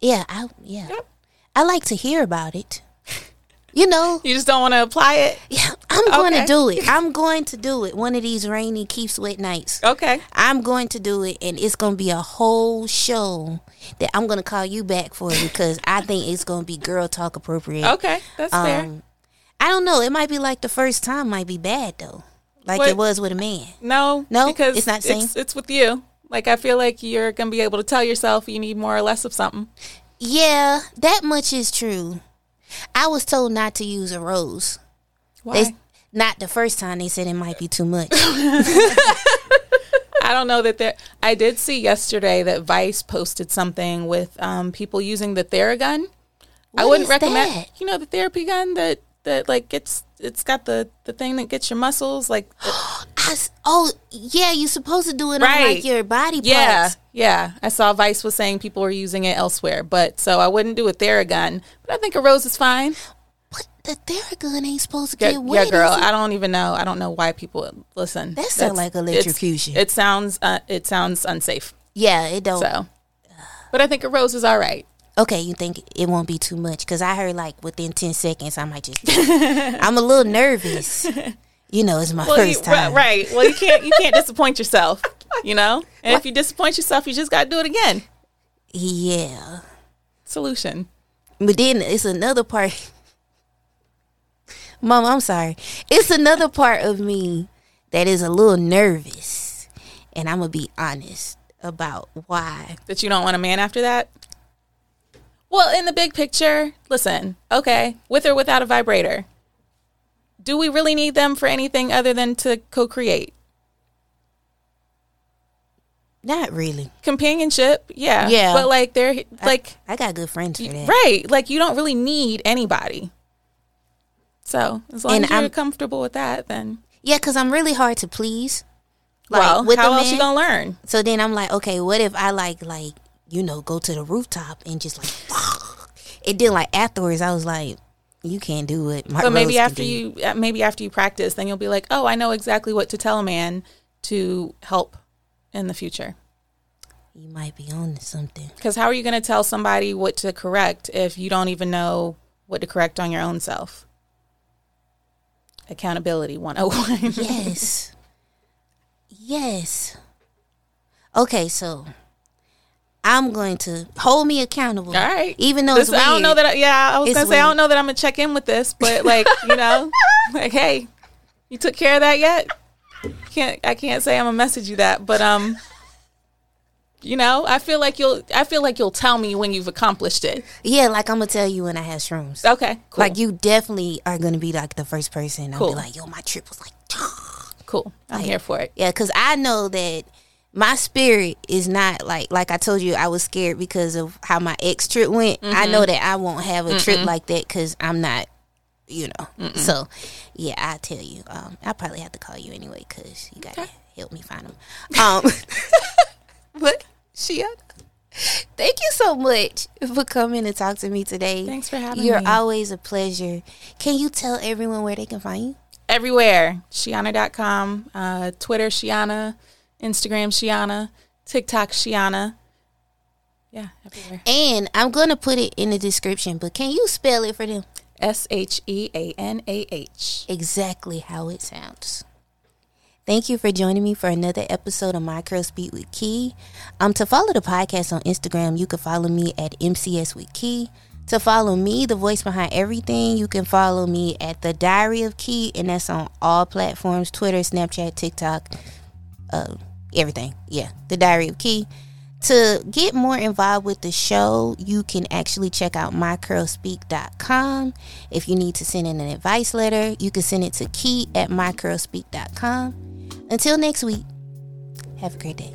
Yeah. I yeah. Yep. I like to hear about it. You know, You just don't want to apply it. Yeah, I'm going Okay. to do it. I'm going to do it. One of these rainy, keep sweat nights. Okay. I'm going to do it, and it's going to be a whole show that I'm going to call you back for because I think it's going to be girl talk appropriate. Okay, that's fair. Um, I don't know. It might be like the first time might be bad though, like What- it was with a man. No, No? because It's not same? It's, it's with you. Like I feel like you're gonna be able to tell yourself you need more or less of something. Yeah, that much is true. I was told not to use a rose. Why? They, not the first time they said it might be too much. I don't know that there. I did see yesterday that Vice posted something with um, people using the Theragun. I What wouldn't is recommend. that? You know the therapy gun that that like gets. It's got the the thing that gets your muscles like. I oh yeah, you're supposed to do it on like your body parts. Yeah, yeah. I saw Vice was saying people were using it elsewhere, but so I wouldn't do a Theragun. But I think a rose is fine. But the Theragun ain't supposed to Yeah, get wet. yeah, girl. I don't even know. I don't know why people listen. That sounds like electrocution. It sounds. Uh, it sounds unsafe. yeah, it don't. So, but I think a rose is all right. Okay, you think it won't be too much? Because I heard like within ten seconds, I might just. I'm a little nervous. You know, it's my Well, you, first time. right. Well, you can't. You can't disappoint yourself. You know, and if you disappoint yourself, you just got to do it again. Yeah, Solution. but then it's another part. Mom, I'm sorry. It's another part of me that is a little nervous, and I'm gonna be honest about why. that you don't want a man after that? Well, in the big picture, listen, okay, with or without a vibrator, do we really need them for anything other than to co create? Not really. Companionship, yeah. Yeah. But like, they're like, I got good friends for that. right, like, you don't really need anybody. So, as long And as you're I'm- comfortable with that, then, Yeah, because I'm really hard to please. Like, well, with how else you man. gonna learn? So then I'm like, okay, what if I like like you know go to the rooftop and just like it did like afterwards I was like, you can't do it. My But maybe after you, uh, maybe after you practice, then you'll be like, oh, I know exactly what to tell a man to help in the future. you might be on to something. Because how are you going to tell somebody what to correct if you don't even know what to correct on your own self? Accountability 101. Yes, yes. Okay, so I'm going to hold me accountable. All right. even though This- it's weird. I don't know that. I, yeah, I was going to say, I don't know that I'm going to check in with this, but like, you know, like, hey, you took care of that yet? Can't, I can't say I'm going to message you that, but, um, you know, I feel like you'll, I feel like you'll tell me when you've accomplished it. Yeah, like I'm gonna tell you when I have shrooms. Okay. Cool. Like you definitely are gonna be like the first person. I'll Cool. be like, yo, my trip was like. cool. I'm here for it. Yeah, because I know that my spirit is not like like I told you I was scared because of how my ex trip went. I Mm-hmm. know that I won't have a trip like that because I'm not, you know. So yeah, I tell you, um, I probably have to call you anyway because you gotta help me find them. Um, but Shia, thank you so much for coming to talk to me today. Thanks for having me. You're always a pleasure. Can you tell everyone where they can find you? everywhere. Sheanah.com, uh, Twitter, Sheanah, Instagram, Sheanah, TikTok, Sheanah. Yeah, everywhere. And I'm gonna put it in the description, but can you spell it for them? S H E A N A H. Exactly how it sounds. Thank you for joining me for another episode of MyCurlsSpeak with Key. Um, to follow the podcast on Instagram, you can follow me at MCS with Key. To follow me, the voice behind everything, you can follow me at the Diary of Key, and that's on all platforms: Twitter, Snapchat, TikTok, uh, everything. Yeah, The Diary of Key. To get more involved with the show, you can actually check out mycurlsspeak.com. If you need to send in an advice letter, you can send it to key at mycurlsspeak.com. Until next week, have a great day.